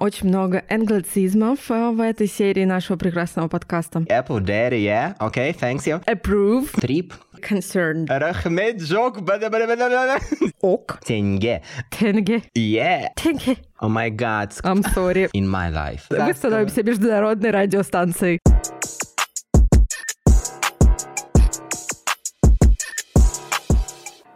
Очень много англицизмов э, в этой серии нашего прекрасного подкаста. Apple Daddy, yeah? Okay, thanks you. Approve. Трип. Concerned. Рахмет бада-бада-бада-бада. Ок. Тенге. Тенге. Yeah. Тенге. Oh my god. I'm sorry. In my life. Мы становимся международной радиостанцией.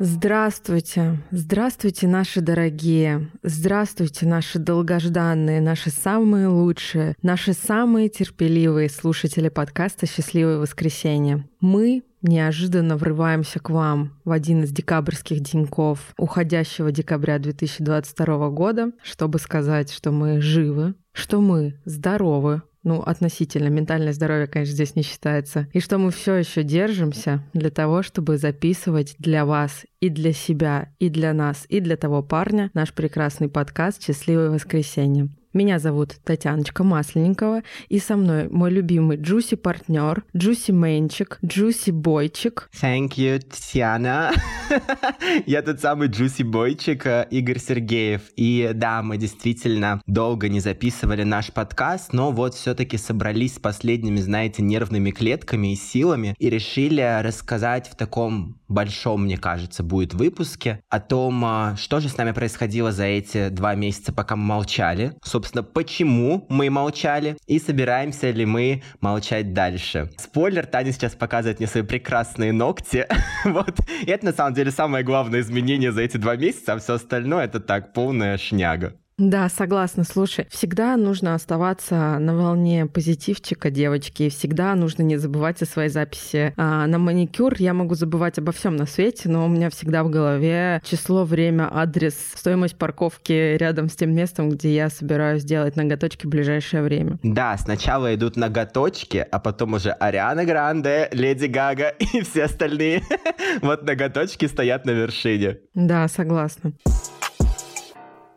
Здравствуйте, здравствуйте, наши дорогие, здравствуйте, наши долгожданные, наши самые лучшие, наши самые терпеливые слушатели подкаста «Счастливое воскресенье». Мы неожиданно врываемся к вам в один из декабрьских деньков уходящего декабря 2022 года, чтобы сказать, что мы живы, что мы здоровы, ну, относительно. Ментальное здоровье, конечно, здесь не считается. И что мы все еще держимся для того, чтобы записывать для вас и для себя, и для нас, и для того парня наш прекрасный подкаст «Счастливое воскресенье». Меня зовут Татьяночка Масленникова, и со мной мой любимый Джуси партнер, Джуси Мэнчик, Джуси Бойчик. Thank you, Татьяна. Я тот самый Джуси Бойчик, э, Игорь Сергеев. И да, мы действительно долго не записывали наш подкаст, но вот все-таки собрались с последними, знаете, нервными клетками и силами и решили рассказать в таком большом, мне кажется, будет выпуске о том, э, что же с нами происходило за эти два месяца, пока мы молчали. Собственно, собственно, почему мы молчали и собираемся ли мы молчать дальше. Спойлер, Таня сейчас показывает мне свои прекрасные ногти. вот. И это на самом деле самое главное изменение за эти два месяца, а все остальное это так, полная шняга. Да, согласна. Слушай, всегда нужно оставаться на волне позитивчика, девочки, и всегда нужно не забывать о своей записи. А на маникюр я могу забывать обо всем на свете, но у меня всегда в голове число, время, адрес, стоимость парковки рядом с тем местом, где я собираюсь делать ноготочки в ближайшее время. Да, сначала идут ноготочки, а потом уже Ариана Гранде, Леди Гага и все остальные. вот ноготочки стоят на вершине. Да, согласна.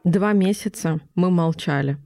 Два месяца мы молчали.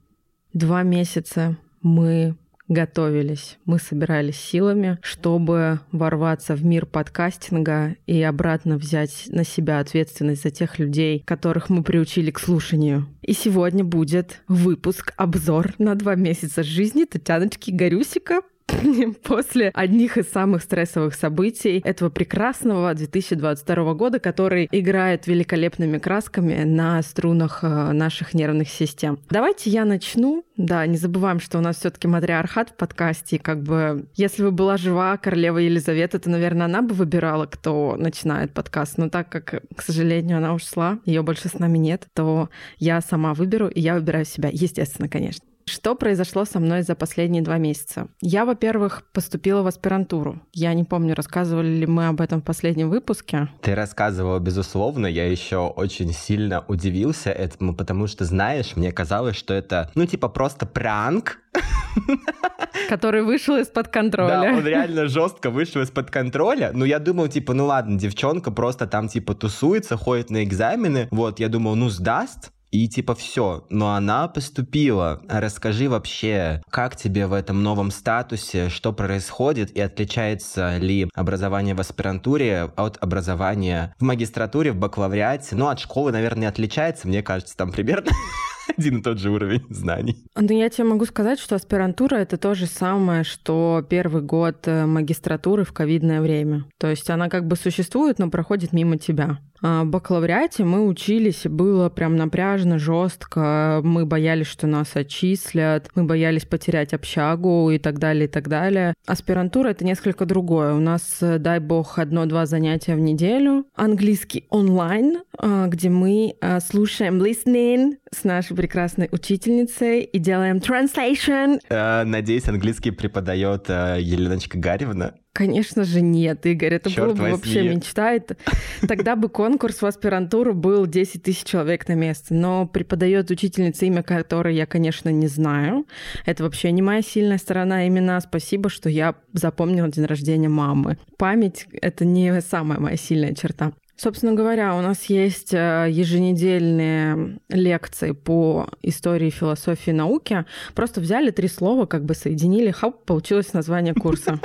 Два месяца мы готовились, мы собирались силами, чтобы ворваться в мир подкастинга и обратно взять на себя ответственность за тех людей, которых мы приучили к слушанию. И сегодня будет выпуск, обзор на два месяца жизни Татьяночки Горюсика после одних из самых стрессовых событий этого прекрасного 2022 года, который играет великолепными красками на струнах э, наших нервных систем. Давайте я начну. Да, не забываем, что у нас все таки матриархат в подкасте. как бы, если бы была жива королева Елизавета, то, наверное, она бы выбирала, кто начинает подкаст. Но так как, к сожалению, она ушла, ее больше с нами нет, то я сама выберу, и я выбираю себя. Естественно, конечно. Что произошло со мной за последние два месяца? Я, во-первых, поступила в аспирантуру. Я не помню, рассказывали ли мы об этом в последнем выпуске. Ты рассказывала, безусловно. Я еще очень сильно удивился этому, потому что, знаешь, мне казалось, что это, ну, типа, просто пранк, Который вышел из-под контроля. Да, он реально жестко вышел из-под контроля. Ну, я думал, типа, ну ладно, девчонка просто там, типа, тусуется, ходит на экзамены. Вот, я думал, ну, сдаст, и типа все, но она поступила. Расскажи вообще, как тебе в этом новом статусе, что происходит и отличается ли образование в аспирантуре от образования в магистратуре, в бакалавриате? Ну, от школы, наверное, не отличается, мне кажется, там примерно один и тот же уровень знаний. Ну, я тебе могу сказать, что аспирантура — это то же самое, что первый год э, магистратуры в ковидное время. То есть она как бы существует, но проходит мимо тебя. А, бакалавриате мы учились, было прям напряжно, жестко. Мы боялись, что нас отчислят, мы боялись потерять общагу и так далее, и так далее. Аспирантура — это несколько другое. У нас, дай бог, одно-два занятия в неделю. Английский онлайн, а, где мы а, слушаем listening с нашей прекрасной учительницей и делаем translation. Э, надеюсь, английский преподает э, Еленочка Гаревна. Конечно же нет, Игорь, это Черт было бы возьми. вообще мечта. Это... Тогда бы конкурс в аспирантуру был 10 тысяч человек на место. Но преподает учительница, имя которой я, конечно, не знаю. Это вообще не моя сильная сторона. Именно спасибо, что я запомнила день рождения мамы. Память — это не самая моя сильная черта. Собственно говоря, у нас есть э, еженедельные лекции по истории, философии, науки. Просто взяли три слова, как бы соединили, хап, получилось название курса.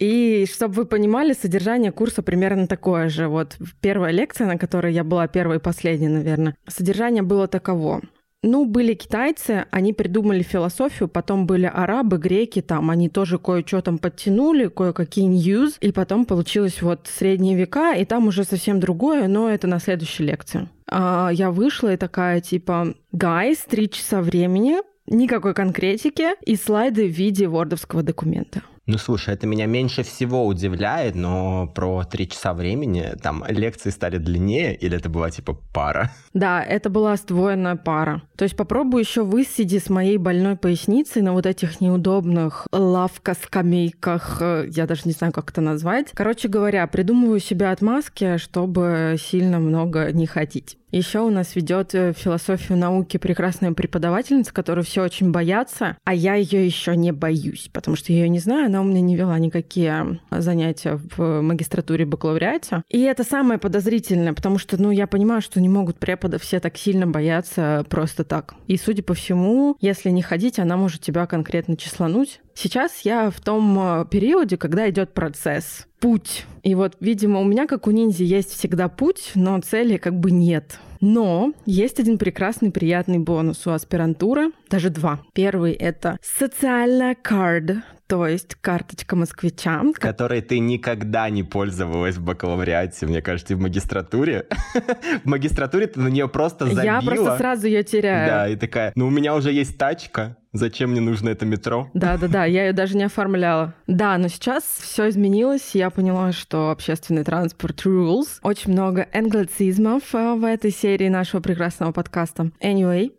И чтобы вы понимали, содержание курса примерно такое же. Вот первая лекция, на которой я была первой и последней, наверное, содержание было таково. Ну, были китайцы, они придумали философию, потом были арабы, греки, там они тоже кое-что там подтянули, кое-какие news, и потом получилось вот средние века, и там уже совсем другое, но это на следующей лекции. А я вышла и такая, типа, guys, три часа времени, никакой конкретики и слайды в виде вордовского документа. Ну, слушай, это меня меньше всего удивляет, но про три часа времени там лекции стали длиннее или это была типа пара? Да, это была сдвоенная пара. То есть попробуй еще высиди с моей больной поясницей на вот этих неудобных лавка-скамейках, э, я даже не знаю, как это назвать. Короче говоря, придумываю себе отмазки, чтобы сильно много не ходить. Еще у нас ведет э, философию науки прекрасная преподавательница, которую все очень боятся, а я ее еще не боюсь, потому что ее не знаю, она у меня не вела никакие занятия в магистратуре бакалавриате. И это самое подозрительное, потому что, ну, я понимаю, что не могут преподы все так сильно бояться просто так. И, судя по всему, если не ходить, она может тебя конкретно числануть. Сейчас я в том э, периоде, когда идет процесс путь. И вот, видимо, у меня, как у ниндзя, есть всегда путь, но цели как бы нет. Но есть один прекрасный, приятный бонус у аспирантуры, даже два. Первый — это социальная карт, то есть карточка москвича. Которой ты никогда не пользовалась в бакалавриате, мне кажется, и в магистратуре. в магистратуре ты на нее просто забила. Я просто сразу ее теряю. Да, и такая, ну у меня уже есть тачка, Зачем мне нужно это метро? Да, да, да, я ее даже не оформляла. Да, но сейчас все изменилось. Я поняла, что общественный транспорт rules. Очень много англицизмов э, в этой серии нашего прекрасного подкаста. Anyway,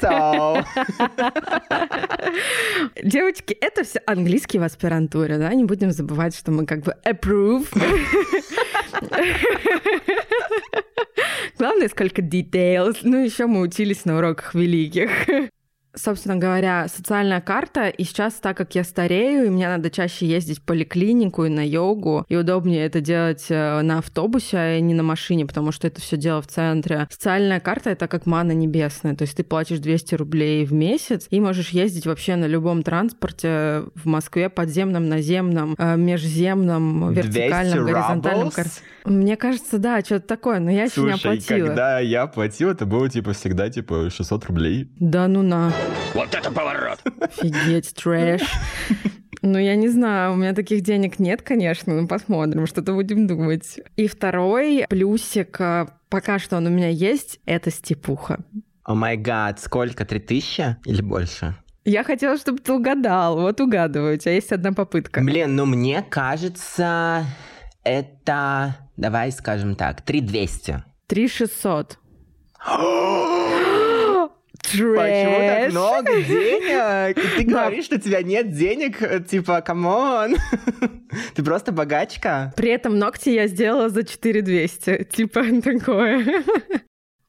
So. Девочки, это все английский в аспирантуре, да? Не будем забывать, что мы как бы approve. Главное, сколько details. Ну, еще мы учились на уроках великих собственно говоря, социальная карта. И сейчас, так как я старею, и мне надо чаще ездить в поликлинику и на йогу, и удобнее это делать э, на автобусе, а не на машине, потому что это все дело в центре. Социальная карта — это как мана небесная. То есть ты платишь 200 рублей в месяц и можешь ездить вообще на любом транспорте в Москве, подземном, наземном, э, межземном, вертикальном, горизонтальном. Мне кажется, да, что-то такое, но я Слушай, еще не оплатила. когда я платил, это было типа всегда типа 600 рублей. Да ну на. Вот это поворот! Офигеть, трэш. Ну, я не знаю, у меня таких денег нет, конечно, но посмотрим, что-то будем думать. И второй плюсик, а, пока что он у меня есть, это степуха. О май гад, сколько? Три тысячи или больше? Я хотела, чтобы ты угадал. Вот угадываю, у тебя есть одна попытка. Блин, ну мне кажется, это, давай скажем так, 3200. 3600. Почему так много денег? Ты говоришь, что у тебя нет денег, типа, come on. Ты просто богачка. При этом ногти я сделала за 4200, типа такое.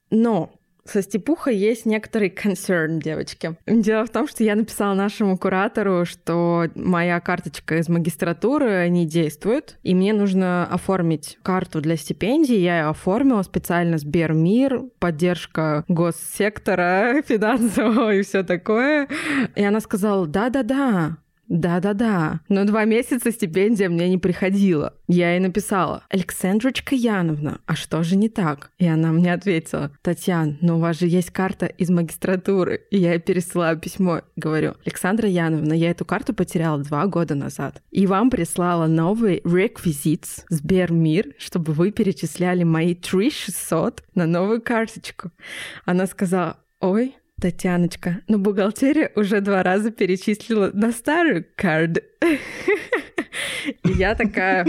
Но со степухой есть некоторый concern, девочки. Дело в том, что я написала нашему куратору, что моя карточка из магистратуры не действует, и мне нужно оформить карту для стипендии. Я ее оформила специально Сбер Мир, поддержка госсектора финансового и все такое. И она сказала, да-да-да, да-да-да, но два месяца стипендия мне не приходила. Я ей написала, Александрочка Яновна, а что же не так? И она мне ответила, Татьяна, но у вас же есть карта из магистратуры. И я ей пересылаю письмо, говорю, Александра Яновна, я эту карту потеряла два года назад. И вам прислала новый реквизит Сбермир, чтобы вы перечисляли мои 3600 на новую карточку. Она сказала, ой, Татьяночка, но бухгалтерия уже два раза перечислила на старую карт. И я такая,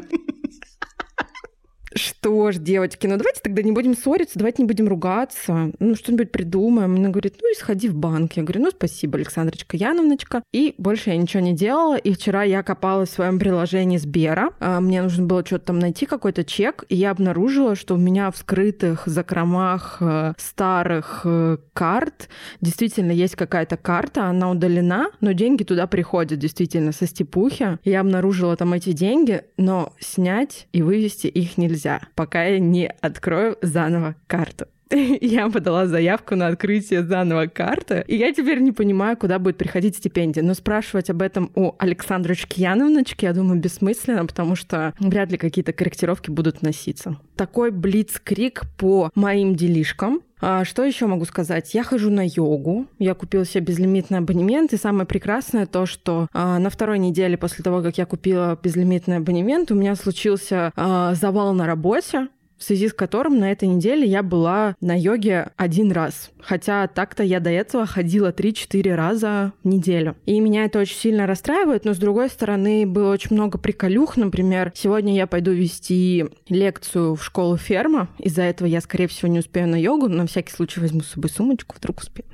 что ж, девочки, ну давайте тогда не будем ссориться, давайте не будем ругаться, ну что-нибудь придумаем. Она говорит, ну и сходи в банк. Я говорю, ну спасибо, Александрочка Яновночка. И больше я ничего не делала. И вчера я копалась в своем приложении Сбера. А, мне нужно было что-то там найти, какой-то чек. И я обнаружила, что у меня в скрытых закромах э, старых э, карт действительно есть какая-то карта, она удалена, но деньги туда приходят действительно со степухи. Я обнаружила там эти деньги, но снять и вывести их нельзя нельзя, пока я не открою заново карту. Я подала заявку на открытие заново карты, и я теперь не понимаю, куда будет приходить стипендия. Но спрашивать об этом у Александрочки Яновночки, я думаю, бессмысленно, потому что вряд ли какие-то корректировки будут носиться. Такой блицкрик по моим делишкам. А, что еще могу сказать? Я хожу на йогу, я купила себе безлимитный абонемент, и самое прекрасное то, что а, на второй неделе после того, как я купила безлимитный абонемент, у меня случился а, завал на работе, в связи с которым на этой неделе я была на йоге один раз. Хотя так-то я до этого ходила 3-4 раза в неделю. И меня это очень сильно расстраивает, но с другой стороны было очень много приколюх. Например, сегодня я пойду вести лекцию в школу ферма. Из-за этого я, скорее всего, не успею на йогу, но на всякий случай возьму с собой сумочку, вдруг успею.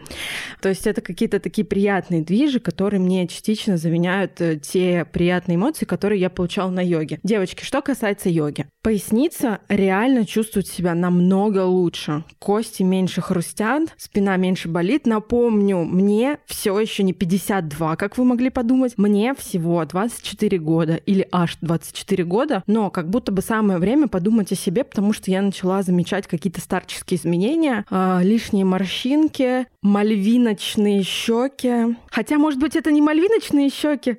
То есть это какие-то такие приятные движи, которые мне частично заменяют э, те приятные эмоции, которые я получала на йоге. Девочки, что касается йоги. Поясница реально чувствует себя намного лучше. Кости меньше хрустят, спина меньше болит. Напомню, мне все еще не 52, как вы могли подумать. Мне всего 24 года или аж 24 года, но как будто бы самое время подумать о себе, потому что я начала замечать какие-то старческие изменения, э, лишние морщинки, мальвиночные щеки. Хотя, может быть, это не мальвиночные щеки.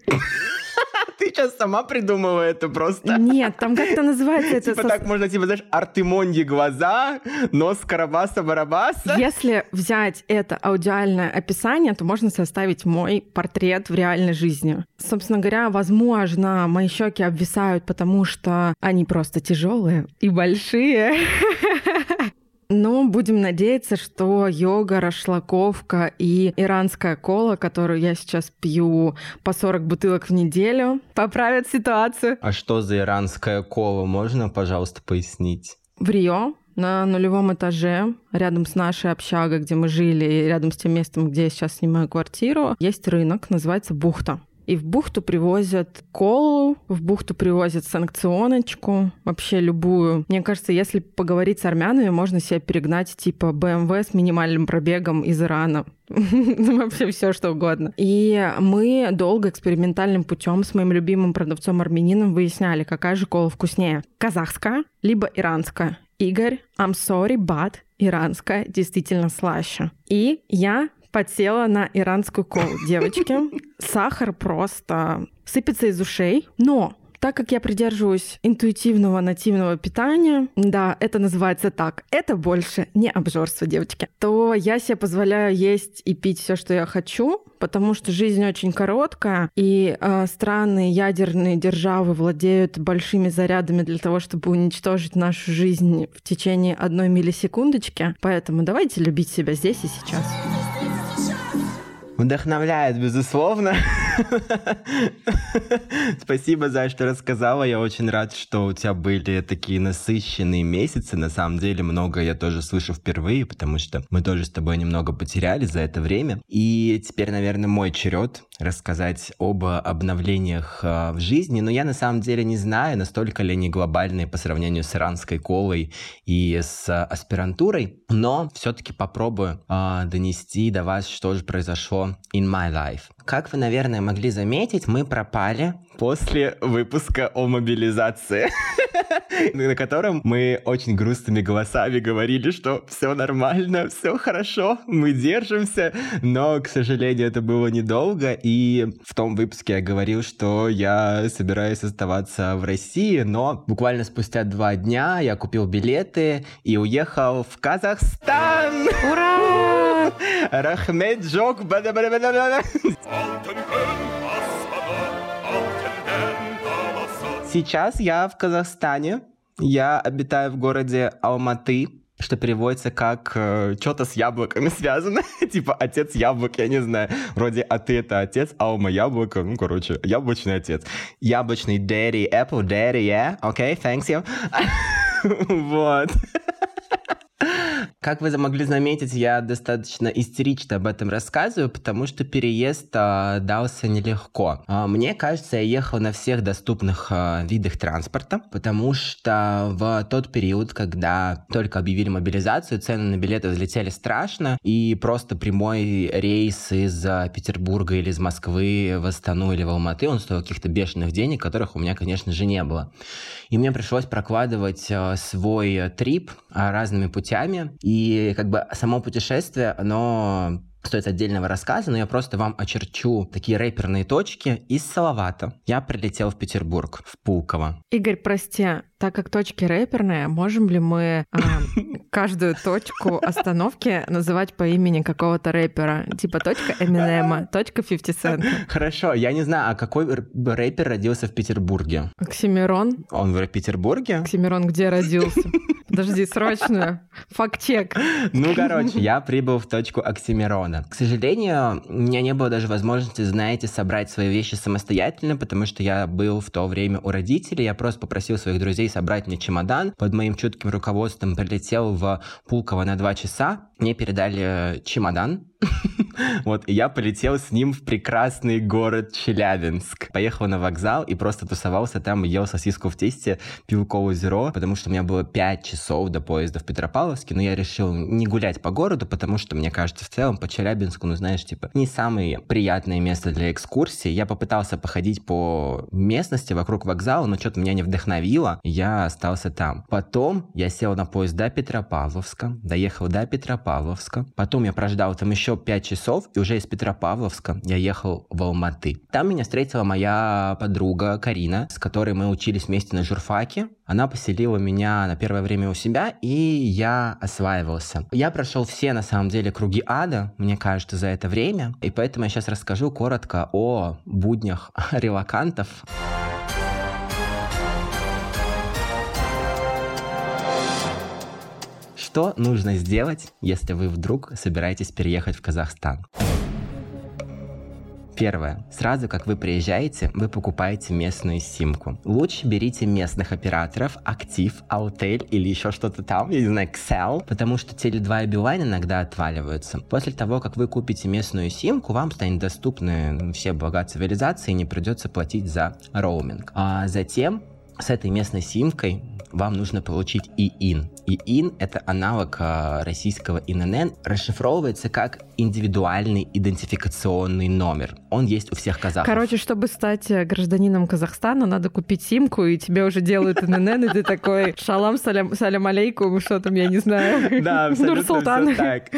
Ты сейчас сама придумала это просто. Нет, там как-то называется это... Типа так можно, типа, знаешь, Артемонди глаза, нос Карабаса-Барабаса. Если взять это аудиальное описание, то можно составить мой портрет в реальной жизни. Собственно говоря, возможно, мои щеки обвисают, потому что они просто тяжелые и большие. Но будем надеяться, что йога, рашлаковка и иранская кола, которую я сейчас пью по 40 бутылок в неделю, поправят ситуацию. А что за иранская кола? Можно, пожалуйста, пояснить? В Рио на нулевом этаже, рядом с нашей общагой, где мы жили, и рядом с тем местом, где я сейчас снимаю квартиру, есть рынок, называется Бухта. И в бухту привозят колу, в бухту привозят санкционочку, вообще любую. Мне кажется, если поговорить с армянами, можно себе перегнать типа BMW с минимальным пробегом из Ирана. Вообще все что угодно. И мы долго экспериментальным путем с моим любимым продавцом армянином выясняли, какая же кола вкуснее. Казахская, либо иранская. Игорь, I'm sorry, but иранская действительно слаще. И я подсела на иранскую колу, девочки. Сахар просто сыпется из ушей, но так как я придерживаюсь интуитивного нативного питания, да, это называется так, это больше не обжорство, девочки, то я себе позволяю есть и пить все, что я хочу, потому что жизнь очень короткая, и э, страны ядерные державы владеют большими зарядами для того, чтобы уничтожить нашу жизнь в течение одной миллисекундочки. Поэтому давайте любить себя здесь и сейчас. Вдохновляет, безусловно. Спасибо за что рассказала. Я очень рад, что у тебя были такие насыщенные месяцы. На самом деле, много я тоже слышу впервые, потому что мы тоже с тобой немного потеряли за это время. И теперь, наверное, мой черед рассказать об обновлениях а, в жизни. Но я на самом деле не знаю, настолько ли они глобальные по сравнению с иранской колой и с аспирантурой. Но все-таки попробую э, донести до вас, что же произошло in my life. Как вы, наверное, могли заметить, мы пропали после выпуска о мобилизации, на котором мы очень грустными голосами говорили, что все нормально, все хорошо, мы держимся, но, к сожалению, это было недолго, и в том выпуске я говорил, что я собираюсь оставаться в России, но буквально спустя два дня я купил билеты и уехал в Казахстан! Ура! Рахмет Жок! Сейчас я в Казахстане. Я обитаю в городе Алматы, что переводится как э, что-то с яблоками связано. типа отец яблок, я не знаю. Вроде а ты это отец, Алма яблоко. Ну, короче, яблочный отец. Яблочный daddy, apple daddy, yeah? Okay, thanks you. вот. Как вы могли заметить, я достаточно истерично об этом рассказываю, потому что переезд а, дался нелегко. А, мне кажется, я ехал на всех доступных а, видах транспорта, потому что в тот период, когда только объявили мобилизацию, цены на билеты взлетели страшно, и просто прямой рейс из Петербурга или из Москвы в Астану или в Алматы, он стоил каких-то бешеных денег, которых у меня, конечно же, не было. И мне пришлось прокладывать свой трип разными путями, и как бы само путешествие, оно стоит отдельного рассказа, но я просто вам очерчу такие рэперные точки из Салавата. Я прилетел в Петербург, в Пулково. Игорь, прости, так как точки рэперные, можем ли мы а, каждую точку остановки называть по имени какого-то рэпера? Типа точка Эминема, точка 50 Cent. Хорошо, я не знаю, а какой рэпер родился в Петербурге? Оксимирон. Он в Петербурге? Оксимирон где родился? Подожди, срочно. Факт-чек. Ну, короче, я прибыл в точку Оксимирона. К сожалению, у меня не было даже возможности, знаете, собрать свои вещи самостоятельно, потому что я был в то время у родителей. Я просто попросил своих друзей собрать мне чемодан. Под моим чутким руководством прилетел в Пулково на два часа. Мне передали чемодан, Вот, и я полетел с ним в прекрасный город Челябинск. Поехал на вокзал и просто тусовался там, ел сосиску в тесте, пил колу зеро, потому что у меня было 5 часов до поезда в Петропавловске, но я решил не гулять по городу, потому что, мне кажется, в целом по Челябинску, ну, знаешь, типа, не самое приятное место для экскурсии. Я попытался походить по местности вокруг вокзала, но что-то меня не вдохновило, я остался там. Потом я сел на поезд до Петропавловска, доехал до Петропавловска, потом я прождал там еще 5 часов, и уже из Петропавловска я ехал в Алматы. Там меня встретила моя подруга Карина, с которой мы учились вместе на журфаке. Она поселила меня на первое время у себя, и я осваивался. Я прошел все, на самом деле, круги ада, мне кажется, за это время, и поэтому я сейчас расскажу коротко о буднях релакантов. Что нужно сделать, если вы вдруг собираетесь переехать в Казахстан? Первое. Сразу как вы приезжаете, вы покупаете местную симку. Лучше берите местных операторов, Актив, Алтель или еще что-то там, я не знаю, Excel, потому что Теле2 и Билайн иногда отваливаются. После того, как вы купите местную симку, вам станет доступны все блага цивилизации и не придется платить за роуминг. А затем с этой местной симкой вам нужно получить ИИН. ИИН — это аналог а, российского ИНН, расшифровывается как индивидуальный идентификационный номер. Он есть у всех казахов. Короче, чтобы стать э, гражданином Казахстана, надо купить симку, и тебе уже делают ИНН, и ты такой шалам, салям, салям алейкум, что там, я не знаю. Да, абсолютно так.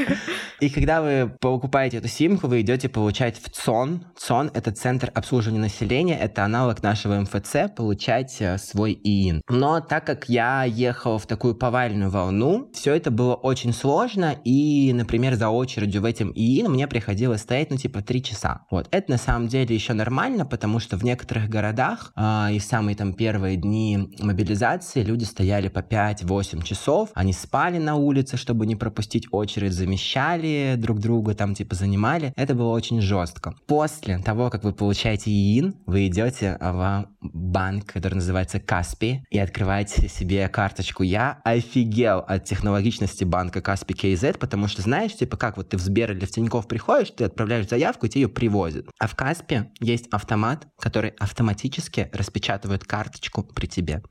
И когда вы покупаете эту симку, вы идете получать в ЦОН. ЦОН — это Центр обслуживания населения, это аналог нашего МФЦ, получать э, свой ИИН. Но так как я ехал в такую повальную волну, все это было очень сложно, и, например, за очередью в этом ИИН мне приходилось стоять, ну, типа, три часа. Вот. Это на самом деле еще нормально, потому что в некоторых городах э, и в самые там первые дни мобилизации люди стояли по 5-8 часов, они спали на улице, чтобы не пропустить очередь, замещали друг друга, там, типа, занимали. Это было очень жестко. После того, как вы получаете ИИН, вы идете в банк, который называется Каспи, и открываете себе карточку. Я офигел от технологичности банка Каспи KZ, потому что, знаешь, типа, как вот ты в Сбер или в Тинькофф приходишь, ты отправляешь заявку, и тебе ее привозят. А в Каспе есть автомат, который автоматически распечатывает карточку при тебе.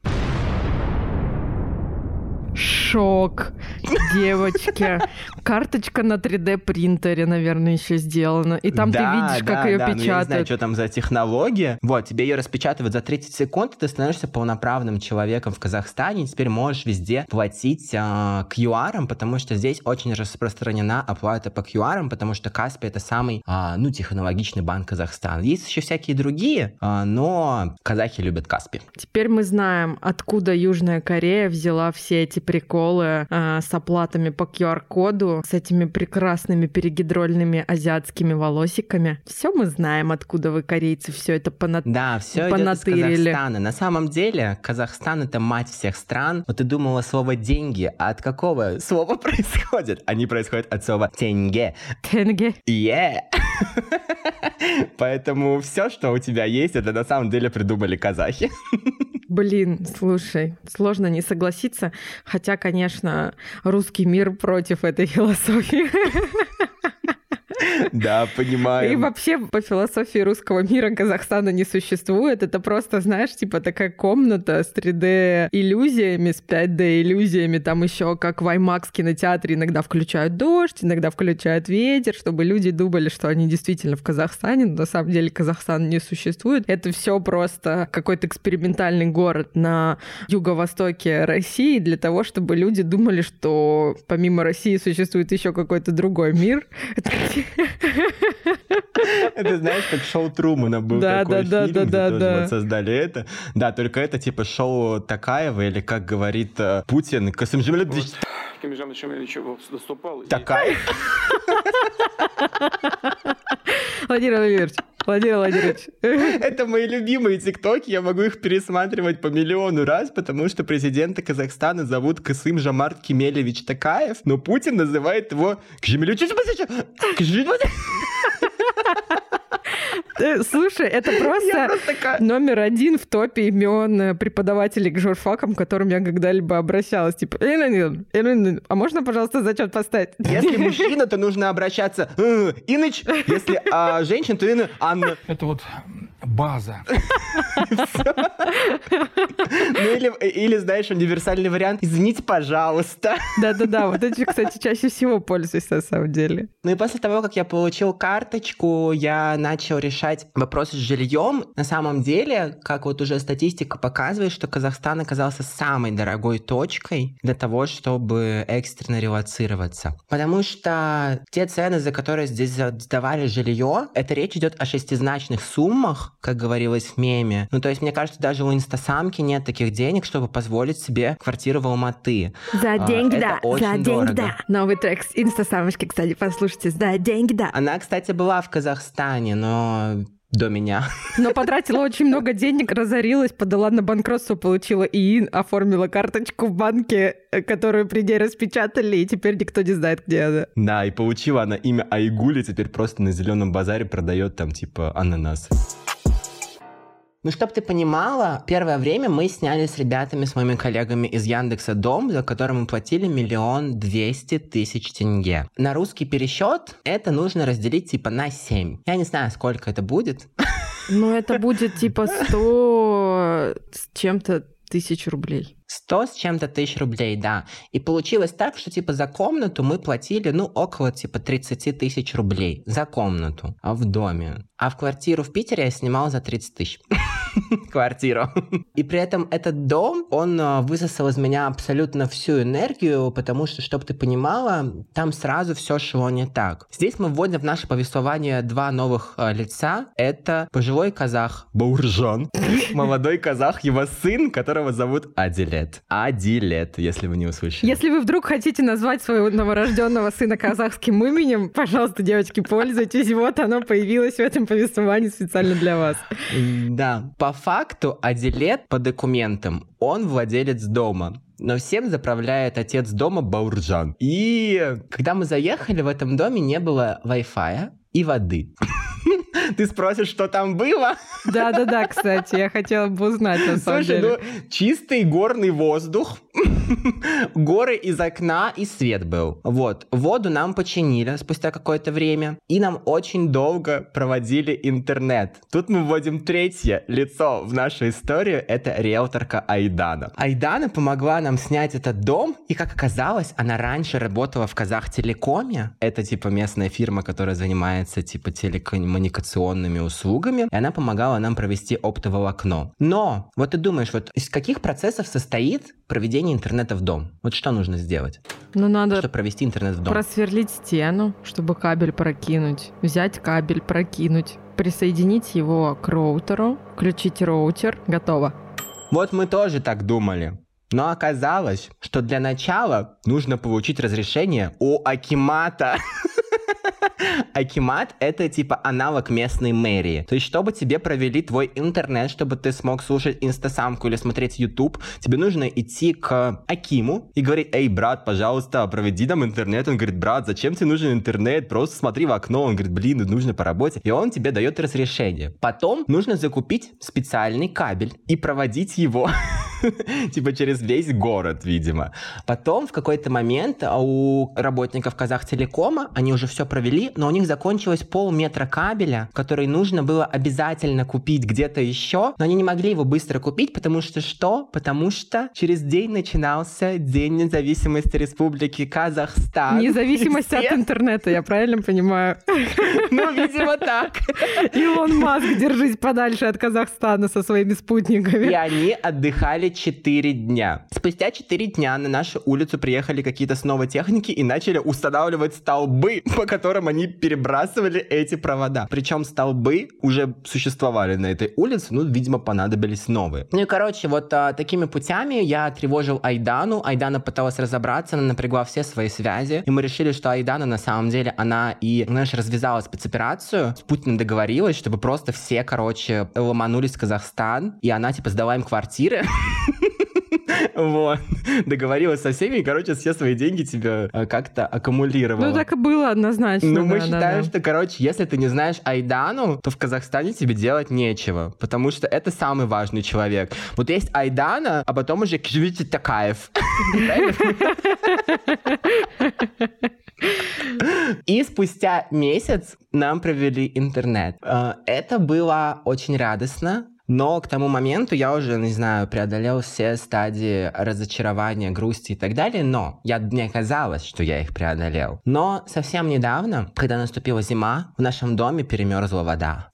Шок, девочки. Карточка на 3D принтере, наверное, еще сделана. И там да, ты видишь, да, как ее да, печатают. Ну, я не знаю, что там за технология. Вот, тебе ее распечатывают за 30 секунд, и ты становишься полноправным человеком в Казахстане. И теперь можешь везде платить э, QR, потому что здесь очень распространена оплата по QR, потому что Каспи это самый, э, ну, технологичный банк Казахстана. Есть еще всякие другие, э, но казахи любят Каспи. Теперь мы знаем, откуда Южная Корея взяла все эти приколы э, с оплатами по QR-коду, с этими прекрасными перегидрольными азиатскими волосиками. Все мы знаем, откуда вы, корейцы, все это понат... Да, все идет из Казахстана. На самом деле, Казахстан — это мать всех стран. Вот ты думала слово «деньги», а от какого слова происходит? Они происходят от слова «тенге». Тенге. Yeah. Поэтому все, что у тебя есть, это на самом деле придумали казахи. Блин, слушай, сложно не согласиться, хотя, конечно, русский мир против этой философии. Да, понимаю. И вообще по философии русского мира Казахстана не существует. Это просто, знаешь, типа такая комната с 3D-иллюзиями, с 5D-иллюзиями. Там еще как в IMAX кинотеатре иногда включают дождь, иногда включают ветер, чтобы люди думали, что они действительно в Казахстане, но на самом деле Казахстан не существует. Это все просто какой-то экспериментальный город на юго-востоке России для того, чтобы люди думали, что помимо России существует еще какой-то другой мир. Это знаешь, как шоу Трумана был да, такой да, фильм, да, да, да, вот создали это. Да, только это типа шоу Такаева, или как говорит э, Путин, Касымжимля... Такаев? Владимир Владимирович, Владимир Владимирович. Это мои любимые тиктоки, я могу их пересматривать по миллиону раз, потому что президента Казахстана зовут Касым Жамарт Кемелевич Такаев, но Путин называет его Кжемелючич Э, слушай, это просто, просто номер один в топе имен э, преподавателей к журфакам, к которым я когда-либо обращалась. Типа, а можно, пожалуйста, зачет поставить? Если мужчина, то нужно обращаться «Э, Иныч, если а, женщина, то Инна Анна. Это вот база. Ну или, или, знаешь, универсальный вариант «Извините, пожалуйста». Да-да-да, вот эти, кстати, чаще всего пользуюсь на самом деле. Ну и после того, как я получил карточку, я начал решать вопросы с жильем. На самом деле, как вот уже статистика показывает, что Казахстан оказался самой дорогой точкой для того, чтобы экстренно релацироваться. Потому что те цены, за которые здесь сдавали жилье, это речь идет о шестизначных суммах, как говорилось в меме. Ну, то есть, мне кажется, даже у инстасамки нет таких денег, чтобы позволить себе квартиру в Алматы. За а, деньги, а, да. За деньги, дорого. да. Новый трек с инстасамочки, кстати, послушайте. За деньги, да. Она, кстати, была в Казахстане, но до меня. Но потратила очень много денег, разорилась, подала на банкротство, получила ИИН, оформила карточку в банке, которую при ней распечатали, и теперь никто не знает, где она. Да, и получила она имя Айгули, теперь просто на зеленом базаре продает там типа ананас. Ну, чтобы ты понимала, первое время мы сняли с ребятами, с моими коллегами из Яндекса дом, за который мы платили миллион двести тысяч тенге. На русский пересчет это нужно разделить типа на 7. Я не знаю, сколько это будет. Ну, это будет типа 100 с чем-то тысяч рублей. 100 с чем-то тысяч рублей, да. И получилось так, что типа за комнату мы платили, ну, около типа 30 тысяч рублей за комнату а в доме. А в квартиру в Питере я снимал за 30 тысяч. Квартиру. И при этом этот дом, он а, высосал из меня абсолютно всю энергию, потому что, чтобы ты понимала, там сразу все шло не так. Здесь мы вводим в наше повествование два новых э, лица. Это пожилой казах Бауржан молодой казах, его сын, которого зовут Адиле. Адилет. Адилет, если вы не услышали. Если вы вдруг хотите назвать своего новорожденного сына казахским именем, пожалуйста, девочки, пользуйтесь. Вот оно появилось в этом повествовании специально для вас. Да. По факту Адилет по документам, он владелец дома но всем заправляет отец дома Баурджан. И когда мы заехали, в этом доме не было Wi-Fi и воды. Ты спросишь, что там было? Да-да-да, кстати, я хотела бы узнать, на самом Слушай, деле. ну, чистый горный воздух, горы из окна и свет был. Вот. Воду нам починили спустя какое-то время, и нам очень долго проводили интернет. Тут мы вводим третье лицо в нашу историю, это риэлторка Айдана. Айдана помогла нам снять этот дом, и, как оказалось, она раньше работала в Казахтелекоме. Это, типа, местная фирма, которая занимается, типа, телекоммуникационными услугами, и она помогала нам провести оптоволокно. Но, вот ты думаешь, вот из каких процессов состоит проведение интернета в дом. Вот что нужно сделать? Ну, надо чтобы провести интернет в дом. Просверлить стену, чтобы кабель прокинуть. Взять кабель, прокинуть. Присоединить его к роутеру. Включить роутер. Готово. Вот мы тоже так думали. Но оказалось, что для начала нужно получить разрешение у Акимата. Акимат — это типа аналог местной мэрии. То есть, чтобы тебе провели твой интернет, чтобы ты смог слушать инстасамку или смотреть YouTube, тебе нужно идти к Акиму и говорить, эй, брат, пожалуйста, проведи нам интернет. Он говорит, брат, зачем тебе нужен интернет? Просто смотри в окно. Он говорит, блин, нужно по работе. И он тебе дает разрешение. Потом нужно закупить специальный кабель и проводить его типа через весь город, видимо. Потом в какой-то момент у работников Казахтелекома они уже все провели, но у них закончилось полметра кабеля, который нужно было обязательно купить где-то еще, но они не могли его быстро купить, потому что что? Потому что через день начинался День независимости Республики Казахстан. Независимость все... от интернета, я правильно понимаю? Ну, видимо, так. Илон Маск, держись подальше от Казахстана со своими спутниками. И они отдыхали 4 дня. Спустя 4 дня на нашу улицу приехали какие-то снова техники и начали устанавливать столбы, по которым они перебрасывали эти провода. Причем столбы уже существовали на этой улице, ну, видимо, понадобились новые. Ну и, короче, вот а, такими путями я тревожил Айдану. Айдана пыталась разобраться, она напрягла все свои связи. И мы решили, что Айдана на самом деле, она и, знаешь, развязала спецоперацию. С Путиным договорилась, чтобы просто все, короче, ломанулись в Казахстан. И она, типа, сдала им квартиры. Вот. Договорилась со всеми, и, короче, все свои деньги тебе э, как-то аккумулировала. Ну, так и было однозначно. Ну, мы да, считаем, да, что, короче, если ты не знаешь Айдану, то в Казахстане тебе делать нечего, потому что это самый важный человек. Вот есть Айдана, а потом уже Кжвити Такаев. И спустя месяц нам провели интернет. Э, это было очень радостно, но к тому моменту я уже, не знаю, преодолел все стадии разочарования, грусти и так далее, но я, мне казалось, что я их преодолел. Но совсем недавно, когда наступила зима, в нашем доме перемерзла вода.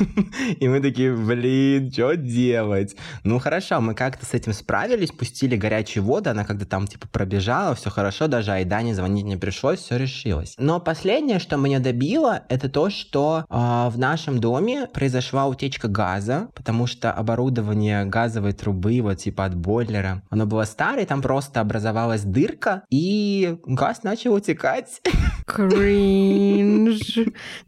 И мы такие, блин, что делать? Ну хорошо, мы как-то с этим справились, пустили горячую воду, она когда там типа пробежала, все хорошо, даже Айдане звонить не пришлось, все решилось. Но последнее, что меня добило, это то, что э, в нашем доме произошла утечка газа, потому что оборудование газовой трубы, вот типа от бойлера, оно было старое, там просто образовалась дырка, и газ начал утекать. Кринж.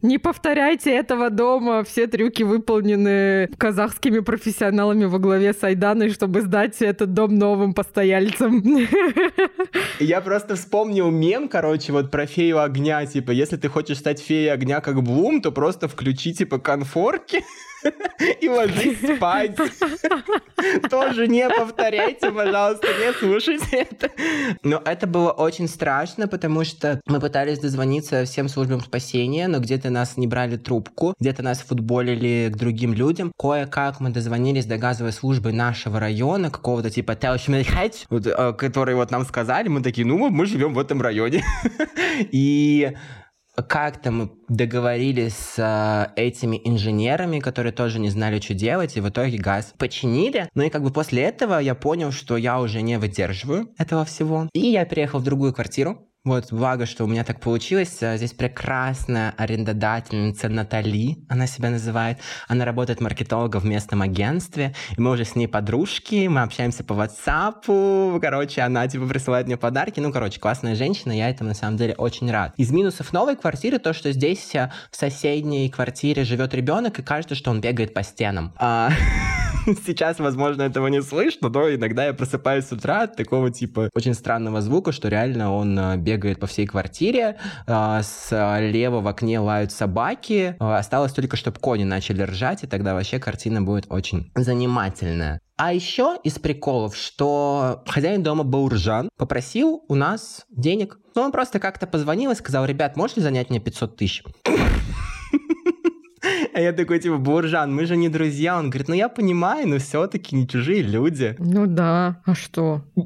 Не повторяйте этого дома, все три трюки выполнены казахскими профессионалами во главе с Айданой, чтобы сдать этот дом новым постояльцам. Я просто вспомнил мем, короче, вот про фею огня, типа, если ты хочешь стать феей огня как Блум, то просто включи, типа, конфорки и ложись спать. Тоже не повторяйте, пожалуйста, не слушайте это. Но это было очень страшно, потому что мы пытались дозвониться всем службам спасения, но где-то нас не брали трубку, где-то нас футболили к другим людям. Кое-как мы дозвонились до газовой службы нашего района, какого-то типа Телшмельхайт, вот, э, которые вот нам сказали, мы такие, ну, мы живем в этом районе. И как-то мы договорились с э, этими инженерами, которые тоже не знали, что делать, и в итоге газ починили. Ну и как бы после этого я понял, что я уже не выдерживаю этого всего. И я переехал в другую квартиру, вот, благо, что у меня так получилось. А, здесь прекрасная арендодательница Натали, она себя называет. Она работает маркетологом в местном агентстве, и мы уже с ней подружки, мы общаемся по WhatsApp, короче, она типа присылает мне подарки. Ну, короче, классная женщина, я этому на самом деле очень рад. Из минусов новой квартиры то, что здесь а, в соседней квартире живет ребенок, и кажется, что он бегает по стенам. А... Сейчас, возможно, этого не слышно, но иногда я просыпаюсь с утра от такого типа очень странного звука, что реально он а, бегает по всей квартире, а, слева в окне лают собаки, осталось только, чтобы кони начали ржать, и тогда вообще картина будет очень занимательная. А еще из приколов, что хозяин дома Бауржан попросил у нас денег. Ну, он просто как-то позвонил и сказал, ребят, можете занять мне 500 тысяч? А я такой, типа, Буржан, мы же не друзья. Он говорит, ну я понимаю, но все-таки не чужие люди. Ну да, а что?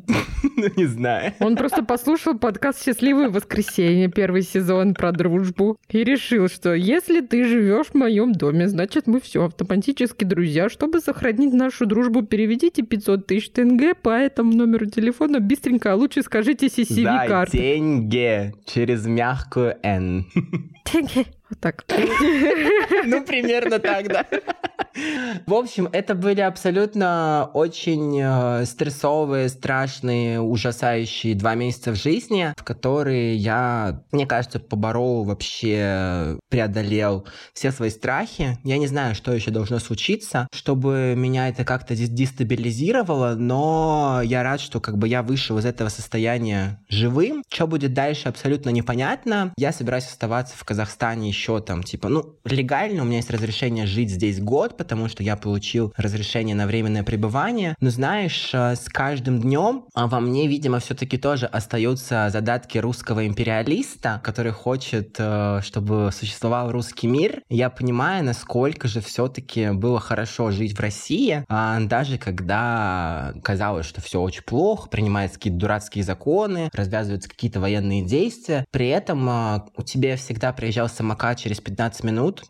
Ну не знаю. Он просто послушал подкаст «Счастливое воскресенье», первый сезон про дружбу, и решил, что если ты живешь в моем доме, значит мы все автоматически друзья. Чтобы сохранить нашу дружбу, переведите 500 тысяч тенге по этому номеру телефона быстренько, а лучше скажите CCV-карту. Да, деньги через мягкую «Н». Деньги. Вот так. Ну, примерно так, да. В общем, это были абсолютно очень э, стрессовые, страшные, ужасающие два месяца в жизни, в которые я, мне кажется, поборол вообще, преодолел все свои страхи. Я не знаю, что еще должно случиться, чтобы меня это как-то дестабилизировало, но я рад, что как бы я вышел из этого состояния живым. Что будет дальше, абсолютно непонятно. Я собираюсь оставаться в Казахстане еще там, типа, ну, легально у меня есть разрешение жить здесь год, потому что я получил разрешение на временное пребывание. Но знаешь, э, с каждым днем а, во мне, видимо, все-таки тоже остаются задатки русского империалиста, который хочет, э, чтобы существовал русский мир. Я понимаю, насколько же все-таки было хорошо жить в России, а, даже когда казалось, что все очень плохо, принимаются какие-то дурацкие законы, развязываются какие-то военные действия. При этом а, у тебя всегда приезжал самокат через 15 минут,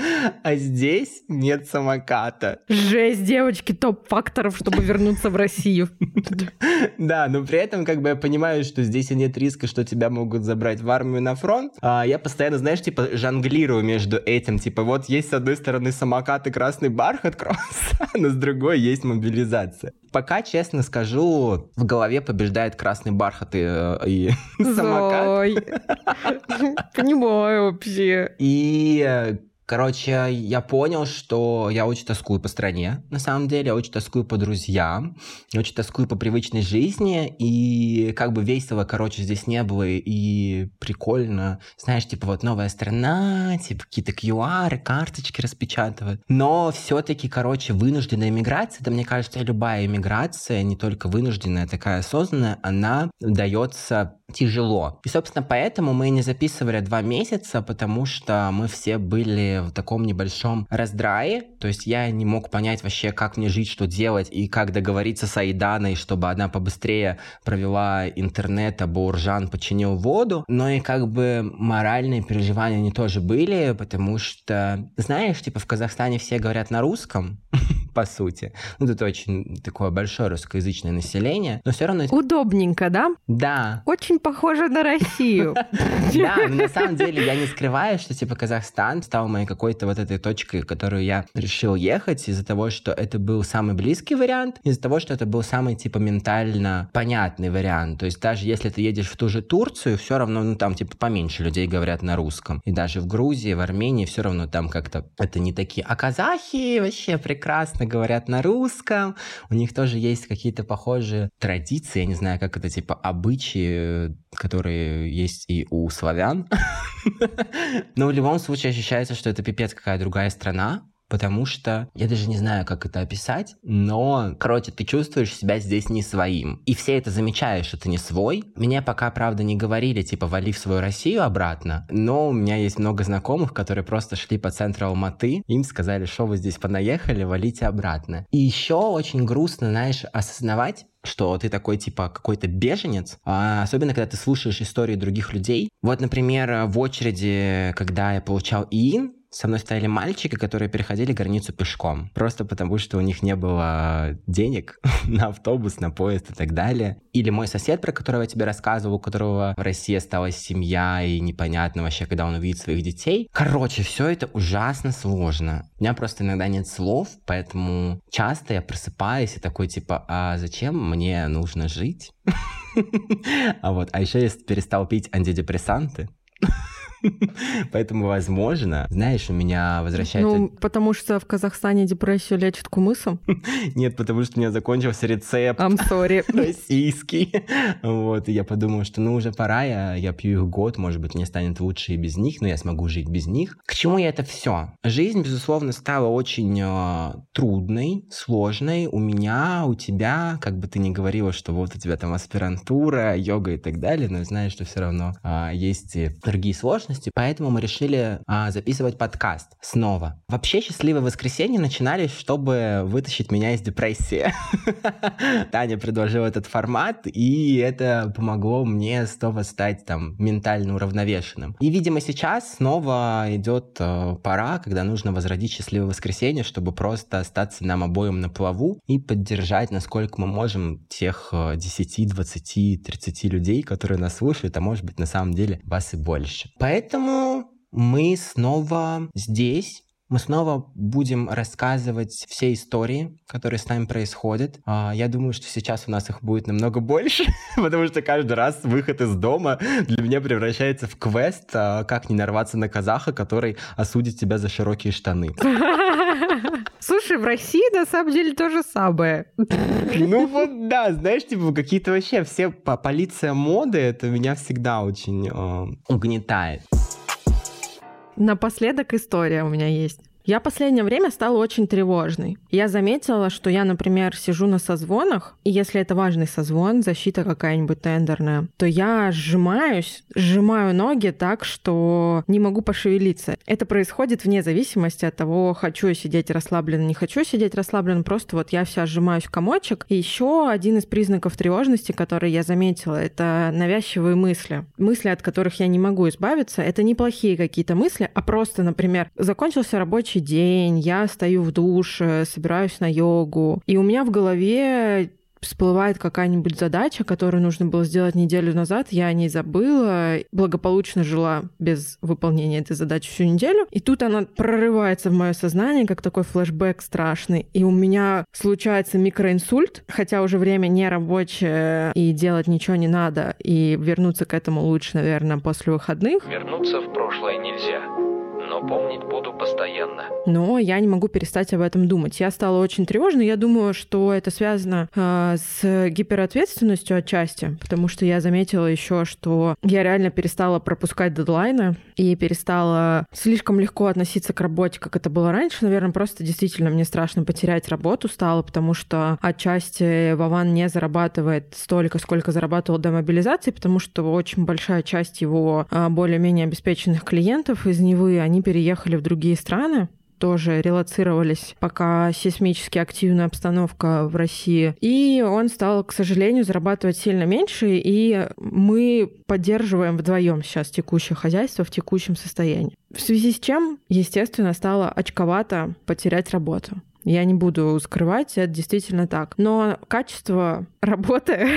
а здесь нет самоката. Жесть, девочки, топ факторов, чтобы вернуться в Россию. Да, но при этом как бы я понимаю, что здесь и нет риска, что тебя могут забрать в армию на фронт. А я постоянно, знаешь, типа жонглирую между этим. Типа вот есть с одной стороны самокат и красный бархат круассан, а с другой есть мобилизация. Пока, честно скажу, в голове побеждает красный бархат и, э, и самокат. Понимаю вообще. И э, Короче, я понял, что я очень тоскую по стране, на самом деле, я очень тоскую по друзьям, я очень тоскую по привычной жизни, и как бы весело, короче, здесь не было, и прикольно, знаешь, типа вот новая страна, типа какие-то QR, карточки распечатывают. Но все-таки, короче, вынужденная иммиграция, это, мне кажется, любая иммиграция, не только вынужденная, такая осознанная, она дается тяжело. И, собственно, поэтому мы не записывали два месяца, потому что мы все были в таком небольшом раздрае. То есть я не мог понять вообще, как мне жить, что делать, и как договориться с Айданой, чтобы она побыстрее провела интернет, а Бауржан починил воду. Но и как бы моральные переживания они тоже были, потому что, знаешь, типа в Казахстане все говорят на русском, по сути. Ну, тут очень такое большое русскоязычное население, но все равно... Удобненько, да? Да. Очень похоже на Россию. Да, на самом деле я не скрываю, что типа Казахстан стал моей какой-то вот этой точкой, в которую я решил ехать из-за того, что это был самый близкий вариант, из-за того, что это был самый типа ментально понятный вариант. То есть даже если ты едешь в ту же Турцию, все равно, ну там типа поменьше людей говорят на русском. И даже в Грузии, в Армении все равно там как-то это не такие. А казахи вообще прекрасно говорят на русском. У них тоже есть какие-то похожие традиции, я не знаю, как это типа обычаи которые есть и у славян. Но в любом случае ощущается, что это пипец какая другая страна, потому что я даже не знаю, как это описать, но, короче, ты чувствуешь себя здесь не своим. И все это замечают, что ты не свой. Меня пока, правда, не говорили, типа, вали в свою Россию обратно, но у меня есть много знакомых, которые просто шли по центру Алматы, им сказали, что вы здесь понаехали, валите обратно. И еще очень грустно, знаешь, осознавать, что ты такой, типа, какой-то беженец, а особенно, когда ты слушаешь истории других людей. Вот, например, в очереди, когда я получал ИИН, со мной стояли мальчики, которые переходили границу пешком. Просто потому, что у них не было денег на автобус, на поезд и так далее. Или мой сосед, про которого я тебе рассказывал, у которого в России осталась семья, и непонятно вообще, когда он увидит своих детей. Короче, все это ужасно сложно. У меня просто иногда нет слов, поэтому часто я просыпаюсь и такой, типа, а зачем мне нужно жить? А вот, а еще я перестал пить антидепрессанты. Поэтому, возможно, знаешь, у меня возвращается... Ну, потому что в Казахстане депрессию лечат кумысом? Нет, потому что у меня закончился рецепт. I'm sorry. Российский. Вот, и я подумал, что ну уже пора, я, я пью их год, может быть, мне станет лучше и без них, но я смогу жить без них. К чему я это все? Жизнь, безусловно, стала очень э, трудной, сложной. У меня, у тебя, как бы ты ни говорила, что вот у тебя там аспирантура, йога и так далее, но знаешь, что все равно э, есть и другие сложности возможности, поэтому мы решили а, записывать подкаст снова. Вообще «Счастливое воскресенье» начинались, чтобы вытащить меня из депрессии. Таня предложила этот формат, и это помогло мне снова стать там ментально уравновешенным. И, видимо, сейчас снова идет э, пора, когда нужно возродить «Счастливое воскресенье», чтобы просто остаться нам обоим на плаву и поддержать, насколько мы можем, тех 10, 20, 30 людей, которые нас слушают, а может быть, на самом деле вас и больше. Поэтому Поэтому мы снова здесь, мы снова будем рассказывать все истории, которые с нами происходят. А, я думаю, что сейчас у нас их будет намного больше, потому что каждый раз выход из дома для меня превращается в квест, а, как не нарваться на казаха, который осудит тебя за широкие штаны. Слушай, в России на самом деле то же самое. Ну вот да, знаешь, типа какие-то вообще все по полиция моды, это меня всегда очень э, угнетает. Напоследок история у меня есть. Я последнее время стала очень тревожной. Я заметила, что я, например, сижу на созвонах, и если это важный созвон, защита какая-нибудь тендерная, то я сжимаюсь, сжимаю ноги так, что не могу пошевелиться. Это происходит вне зависимости от того, хочу я сидеть расслабленно, не хочу сидеть расслабленно, просто вот я вся сжимаюсь в комочек. И еще один из признаков тревожности, который я заметила, это навязчивые мысли. Мысли, от которых я не могу избавиться, это неплохие какие-то мысли, а просто, например, закончился рабочий день, я стою в душе, собираюсь на йогу, и у меня в голове всплывает какая-нибудь задача, которую нужно было сделать неделю назад, я о ней забыла, благополучно жила без выполнения этой задачи всю неделю, и тут она прорывается в мое сознание, как такой флешбэк страшный, и у меня случается микроинсульт, хотя уже время не рабочее, и делать ничего не надо, и вернуться к этому лучше, наверное, после выходных. Вернуться в прошлое нельзя но помнить буду постоянно. Но я не могу перестать об этом думать. Я стала очень тревожной. Я думаю, что это связано э, с гиперответственностью отчасти, потому что я заметила еще, что я реально перестала пропускать дедлайны и перестала слишком легко относиться к работе, как это было раньше. Наверное, просто действительно мне страшно потерять работу стало, потому что отчасти Вован не зарабатывает столько, сколько зарабатывал до мобилизации, потому что очень большая часть его э, более-менее обеспеченных клиентов из Невы, они переехали в другие страны, тоже релацировались, пока сейсмически активная обстановка в России. И он стал, к сожалению, зарабатывать сильно меньше, и мы поддерживаем вдвоем сейчас текущее хозяйство в текущем состоянии. В связи с чем, естественно, стало очковато потерять работу. Я не буду скрывать, это действительно так. Но качество работы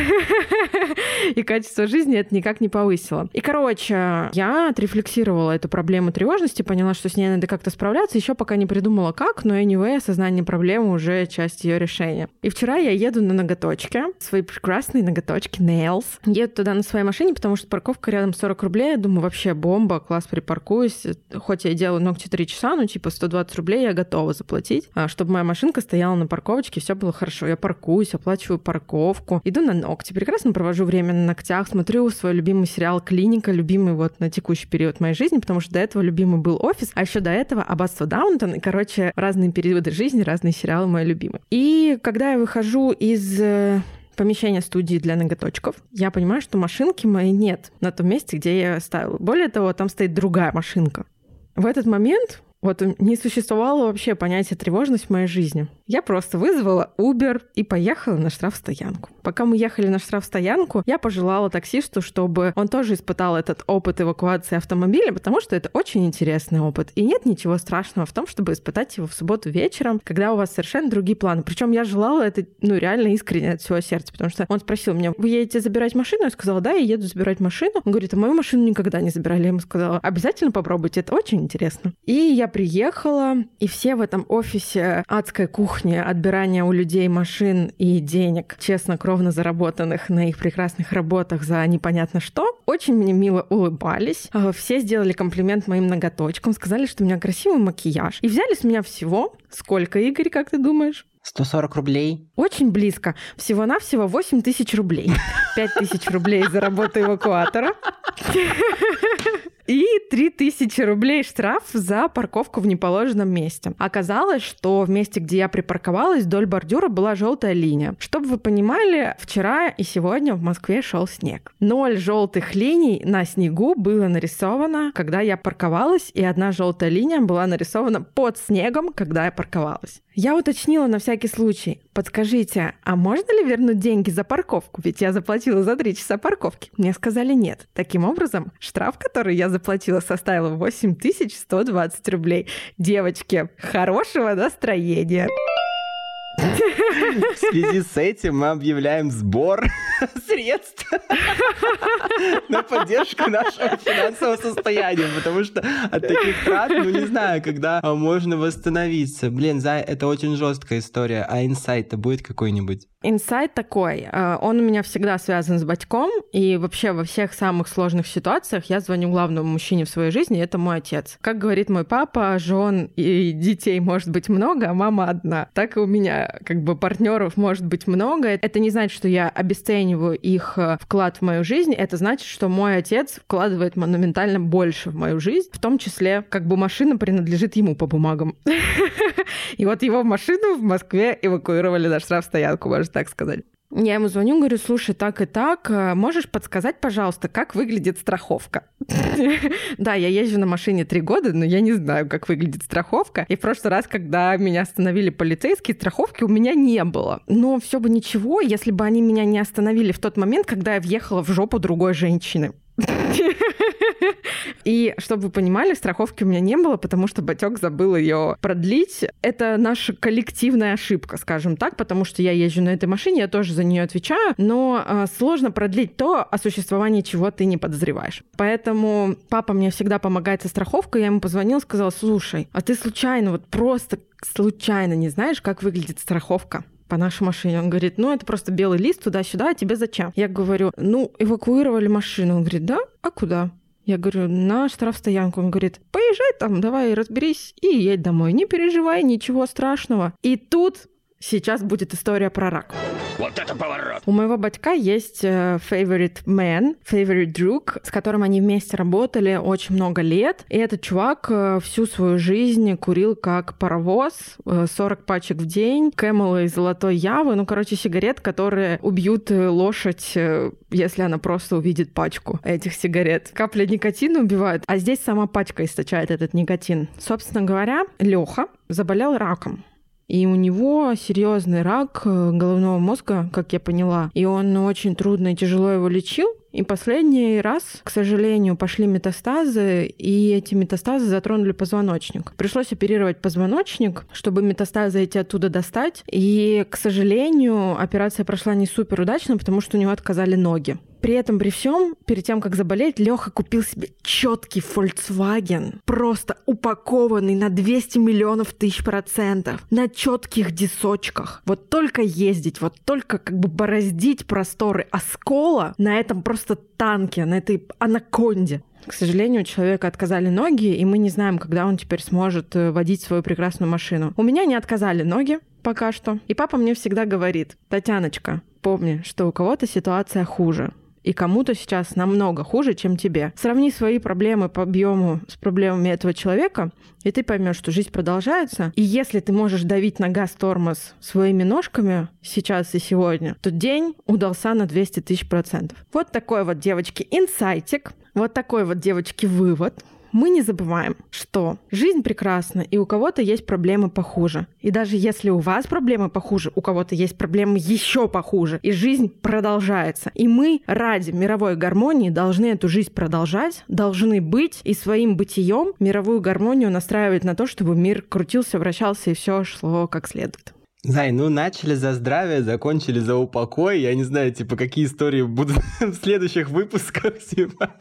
и качество жизни это никак не повысило. И, короче, я отрефлексировала эту проблему тревожности, поняла, что с ней надо как-то справляться, еще пока не придумала как, но anyway, осознание проблемы уже часть ее решения. И вчера я еду на ноготочки, свои прекрасные ноготочки, nails. Еду туда на своей машине, потому что парковка рядом 40 рублей. Я думаю, вообще бомба, класс, припаркуюсь. Хоть я делаю ногти 3 часа, ну типа 120 рублей я готова заплатить, а, чтобы моя машинка стояла на парковочке, все было хорошо. Я паркуюсь, оплачиваю парковку, иду на ногти, прекрасно провожу время на ногтях, смотрю свой любимый сериал «Клиника», любимый вот на текущий период моей жизни, потому что до этого любимый был «Офис», а еще до этого «Аббатство Даунтон», и, короче, разные периоды жизни, разные сериалы мои любимые. И когда я выхожу из э, помещение студии для ноготочков. Я понимаю, что машинки моей нет на том месте, где я ставила. Более того, там стоит другая машинка. В этот момент вот не существовало вообще понятия тревожность в моей жизни. Я просто вызвала Uber и поехала на штрафстоянку. Пока мы ехали на штрафстоянку, я пожелала таксисту, чтобы он тоже испытал этот опыт эвакуации автомобиля, потому что это очень интересный опыт. И нет ничего страшного в том, чтобы испытать его в субботу вечером, когда у вас совершенно другие планы. Причем я желала это, ну, реально искренне от всего сердца, потому что он спросил меня, вы едете забирать машину? Я сказала, да, я еду забирать машину. Он говорит, а мою машину никогда не забирали. Я ему сказала, обязательно попробуйте, это очень интересно. И я приехала, и все в этом офисе адской кухни, отбирания у людей машин и денег, честно, кровно заработанных на их прекрасных работах за непонятно что, очень мне мило улыбались. А, все сделали комплимент моим ноготочкам, сказали, что у меня красивый макияж. И взяли с меня всего. Сколько, Игорь, как ты думаешь? 140 рублей. Очень близко. Всего-навсего 8 тысяч рублей. 5 тысяч рублей за работу эвакуатора. И 3000 рублей штраф за парковку в неположенном месте. Оказалось, что в месте, где я припарковалась, вдоль бордюра была желтая линия. Чтобы вы понимали, вчера и сегодня в Москве шел снег. Ноль желтых линий на снегу было нарисовано, когда я парковалась, и одна желтая линия была нарисована под снегом, когда я парковалась. Я уточнила на всякий случай. Подскажите, а можно ли вернуть деньги за парковку? Ведь я заплатила за три часа парковки. Мне сказали нет. Таким образом, штраф, который я заплатила, составил 8120 рублей. Девочки, хорошего настроения! В связи с этим мы объявляем сбор средств на поддержку нашего финансового состояния, потому что от таких трат, ну не знаю, когда можно восстановиться. Блин, за это очень жесткая история. А инсайт-то будет какой-нибудь? Инсайт такой, э, он у меня всегда связан с батьком, и вообще во всех самых сложных ситуациях я звоню главному мужчине в своей жизни, это мой отец. Как говорит мой папа, жен и детей может быть много, а мама одна. Так и у меня как бы партнеров может быть много. Это не значит, что я обесцениваю их э, вклад в мою жизнь, это значит, что мой отец вкладывает монументально больше в мою жизнь, в том числе как бы машина принадлежит ему по бумагам. И вот его машину в Москве эвакуировали на штрафстоянку, можно так сказать. Я ему звоню, говорю, слушай, так и так, э, можешь подсказать, пожалуйста, как выглядит страховка? Да, я езжу на машине три года, но я не знаю, как выглядит страховка. И в прошлый раз, когда меня остановили полицейские, страховки у меня не было. Но все бы ничего, если бы они меня не остановили в тот момент, когда я въехала в жопу другой женщины. И чтобы вы понимали, страховки у меня не было, потому что Батек забыл ее продлить. Это наша коллективная ошибка, скажем так, потому что я езжу на этой машине, я тоже за нее отвечаю, но э, сложно продлить то, о существовании чего ты не подозреваешь. Поэтому папа мне всегда помогает со страховкой, я ему позвонила, сказала, слушай, а ты случайно, вот просто случайно не знаешь, как выглядит страховка? По нашей машине. Он говорит, ну, это просто белый лист туда-сюда, а тебе зачем? Я говорю, ну, эвакуировали машину. Он говорит, да? А куда? Я говорю, на штрафстоянку. Он говорит, поезжай там, давай разберись и едь домой. Не переживай, ничего страшного. И тут сейчас будет история про рак. Вот это поворот! У моего батька есть э, favorite man, favorite друг, с которым они вместе работали очень много лет. И этот чувак э, всю свою жизнь курил как паровоз, 40 э, пачек в день, Кэмела из Золотой Явы, ну, короче, сигарет, которые убьют лошадь, если она просто увидит пачку этих сигарет. Капля никотина убивает, а здесь сама пачка источает этот никотин. Собственно говоря, Леха заболел раком. И у него серьезный рак э, головного мозга, как я поняла. И он очень трудно и тяжело его лечил. И последний раз, к сожалению, пошли метастазы, и эти метастазы затронули позвоночник. Пришлось оперировать позвоночник, чтобы метастазы эти оттуда достать. И, к сожалению, операция прошла не супер удачно, потому что у него отказали ноги. При этом, при всем, перед тем, как заболеть, Леха купил себе четкий Volkswagen, просто упакованный на 200 миллионов тысяч процентов, на четких дисочках. Вот только ездить, вот только как бы бороздить просторы оскола на этом просто танке, на этой анаконде. К сожалению, у человека отказали ноги, и мы не знаем, когда он теперь сможет э, водить свою прекрасную машину. У меня не отказали ноги пока что. И папа мне всегда говорит, Татьяночка, помни, что у кого-то ситуация хуже и кому-то сейчас намного хуже, чем тебе. Сравни свои проблемы по объему с проблемами этого человека, и ты поймешь, что жизнь продолжается. И если ты можешь давить на газ-тормоз своими ножками сейчас и сегодня, то день удался на 200 тысяч процентов. Вот такой вот, девочки, инсайтик. Вот такой вот, девочки, вывод мы не забываем, что жизнь прекрасна, и у кого-то есть проблемы похуже. И даже если у вас проблемы похуже, у кого-то есть проблемы еще похуже, и жизнь продолжается. И мы ради мировой гармонии должны эту жизнь продолжать, должны быть и своим бытием мировую гармонию настраивать на то, чтобы мир крутился, вращался и все шло как следует. Зай, ну начали за здравие, закончили за упокой. Я не знаю, типа, какие истории будут в следующих выпусках, типа,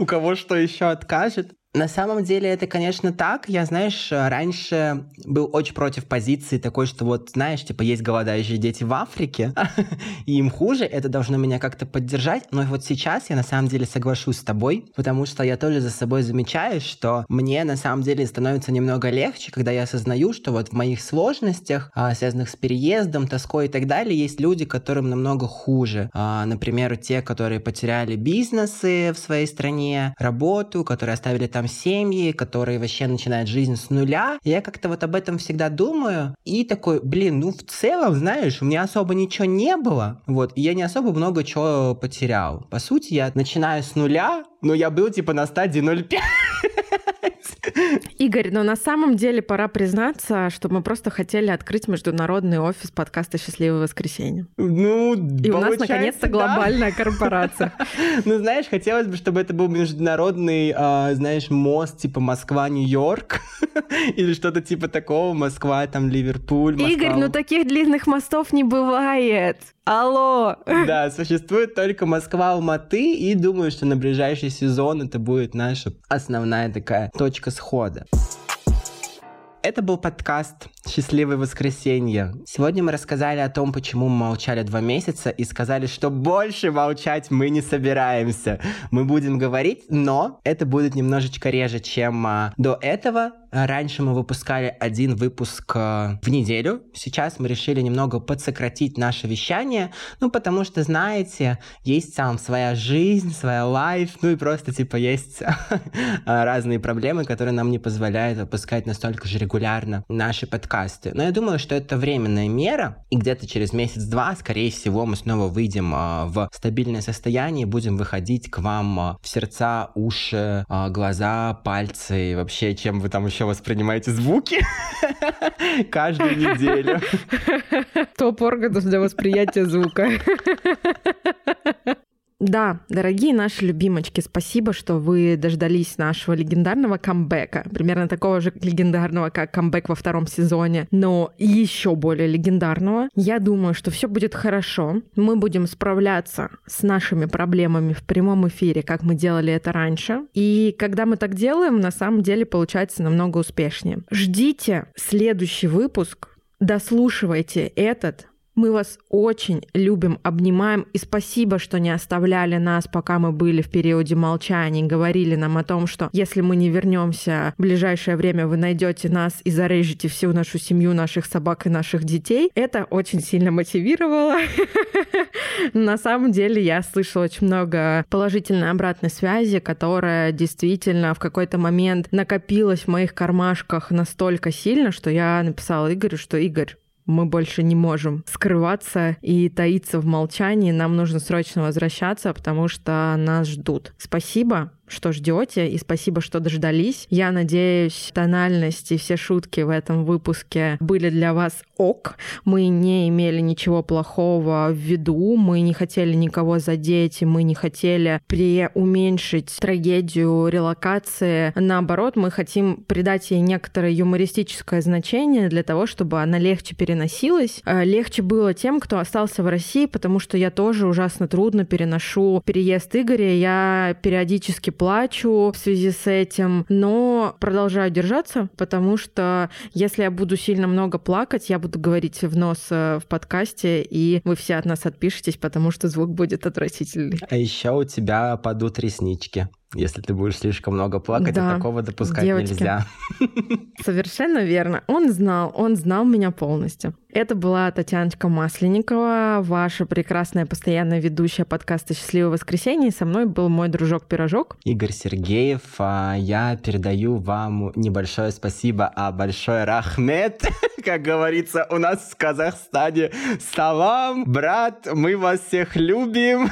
у кого что еще откажет. На самом деле это, конечно, так. Я, знаешь, раньше был очень против позиции такой, что вот, знаешь, типа, есть голодающие дети в Африке, и им хуже, это должно меня как-то поддержать. Но вот сейчас я на самом деле соглашусь с тобой, потому что я тоже за собой замечаю, что мне на самом деле становится немного легче, когда я осознаю, что вот в моих сложностях, а, связанных с переездом, тоской и так далее, есть люди, которым намного хуже. А, например, те, которые потеряли бизнесы в своей стране, работу, которые оставили там там семьи, которые вообще начинают жизнь с нуля. Я как-то вот об этом всегда думаю. И такой, блин, ну в целом, знаешь, у меня особо ничего не было. Вот, и я не особо много чего потерял. По сути, я начинаю с нуля, но я был типа на стадии 0,5. Игорь, но на самом деле пора признаться, что мы просто хотели открыть международный офис подкаста «Счастливое воскресенье». Ну, И у нас наконец-то да. глобальная корпорация. Ну, знаешь, хотелось бы, чтобы это был международный, а, знаешь, мост типа Москва-Нью-Йорк или что-то типа такого, Москва, там, Ливерпуль, Игорь, ну таких длинных мостов не бывает. Алло! Да, существует только Москва-Алматы, и думаю, что на ближайший сезон это будет наша основная такая точка схода. это был подкаст «Счастливое воскресенье». Сегодня мы рассказали о том, почему мы молчали два месяца и сказали, что больше молчать мы не собираемся. Мы будем говорить, но это будет немножечко реже, чем а, до этого. Раньше мы выпускали один выпуск а, в неделю. Сейчас мы решили немного подсократить наше вещание, ну, потому что, знаете, есть там своя жизнь, своя лайф, ну и просто, типа, есть разные проблемы, которые нам не позволяют выпускать настолько же регулярно наши подкасты. Но я думаю, что это временная мера, и где-то через месяц-два, скорее всего, мы снова выйдем в стабильное состояние будем выходить к вам в сердца, уши, глаза, пальцы, и вообще, чем вы там еще воспринимаете звуки каждую неделю. Топ органов для восприятия звука. Да, дорогие наши любимочки, спасибо, что вы дождались нашего легендарного камбэка. Примерно такого же легендарного, как камбэк во втором сезоне, но еще более легендарного. Я думаю, что все будет хорошо. Мы будем справляться с нашими проблемами в прямом эфире, как мы делали это раньше. И когда мы так делаем, на самом деле получается намного успешнее. Ждите следующий выпуск, дослушивайте этот, мы вас очень любим, обнимаем и спасибо, что не оставляли нас, пока мы были в периоде молчания, говорили нам о том, что если мы не вернемся в ближайшее время, вы найдете нас и зарежете всю нашу семью, наших собак и наших детей. Это очень сильно мотивировало. На самом деле я слышала очень много положительной обратной связи, которая действительно в какой-то момент накопилась в моих кармашках настолько сильно, что я написала Игорю, что Игорь, мы больше не можем скрываться и таиться в молчании. Нам нужно срочно возвращаться, потому что нас ждут. Спасибо что ждете, и спасибо, что дождались. Я надеюсь, тональность и все шутки в этом выпуске были для вас ок. Мы не имели ничего плохого в виду, мы не хотели никого задеть, мы не хотели преуменьшить трагедию релокации. Наоборот, мы хотим придать ей некоторое юмористическое значение для того, чтобы она легче переносилась. Э, легче было тем, кто остался в России, потому что я тоже ужасно трудно переношу переезд Игоря. Я периодически плачу в связи с этим, но продолжаю держаться, потому что если я буду сильно много плакать, я буду говорить в нос э, в подкасте, и вы все от нас отпишетесь, потому что звук будет отвратительный. А еще у тебя падут реснички. Если ты будешь слишком много плакать, Да, а такого допускать девочки. нельзя. Совершенно верно. Он знал, он знал меня полностью. Это была Татьяночка Масленникова, ваша прекрасная постоянная ведущая подкаста «Счастливое воскресенье». И со мной был мой дружок-пирожок. Игорь Сергеев, а я передаю вам небольшое спасибо, а большой рахмет, как говорится у нас в Казахстане. Салам, брат, мы вас всех любим.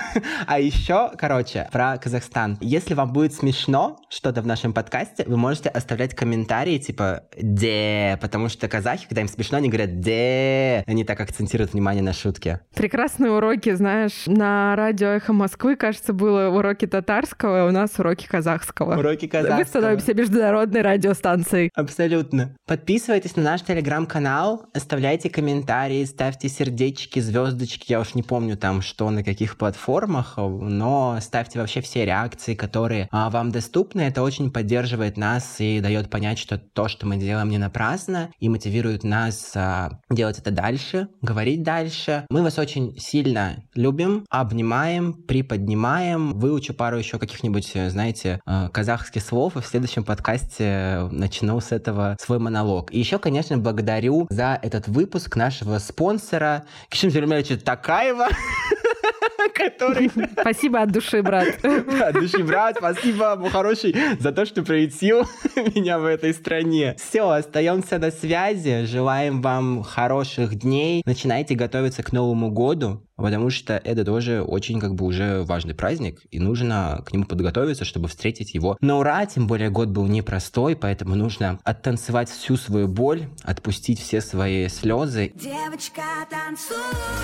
А еще, короче, про Казахстан. Если вам будет смешно что-то в нашем подкасте, вы можете оставлять комментарии типа «де», потому что казахи, когда им смешно, они говорят «де», они так акцентируют внимание на шутке. Прекрасные уроки, знаешь, на радио «Эхо Москвы», кажется, было уроки татарского, а у нас уроки казахского. Уроки Мы казахского. становимся международной радиостанцией. Абсолютно. Подписывайтесь на наш телеграм-канал, оставляйте комментарии, ставьте сердечки, звездочки. Я уж не помню там, что на каких платформах, но ставьте вообще все реакции, которые а, вам доступны. Это очень поддерживает нас и дает понять, что то, что мы делаем, не напрасно, и мотивирует нас а, делать это дальше, говорить дальше. Мы вас очень сильно любим, обнимаем, приподнимаем. Выучу пару еще каких-нибудь, знаете, э, казахских слов, и в следующем подкасте начну с этого свой монолог. И еще, конечно, благодарю за этот выпуск нашего спонсора Кишим Зельмевича Такаева, который Спасибо от души, брат. от души, брат, спасибо, мой хороший, за то, что приютил меня в этой стране. Все, остаемся на связи. Желаем вам хороших дней. Начинайте готовиться к Новому году, потому что это тоже очень как бы уже важный праздник, и нужно к нему подготовиться, чтобы встретить его на ура. Тем более год был непростой, поэтому нужно оттанцевать всю свою боль, отпустить все свои слезы Девочка, танцуй,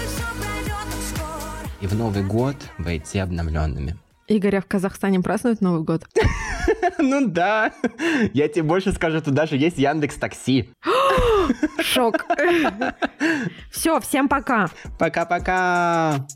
все пройдет. И в Новый год войти обновленными. Игоря в Казахстане празднуют Новый год. Ну да. Я тебе больше скажу, тут даже есть Яндекс Такси. Шок. Все, всем пока. Пока-пока.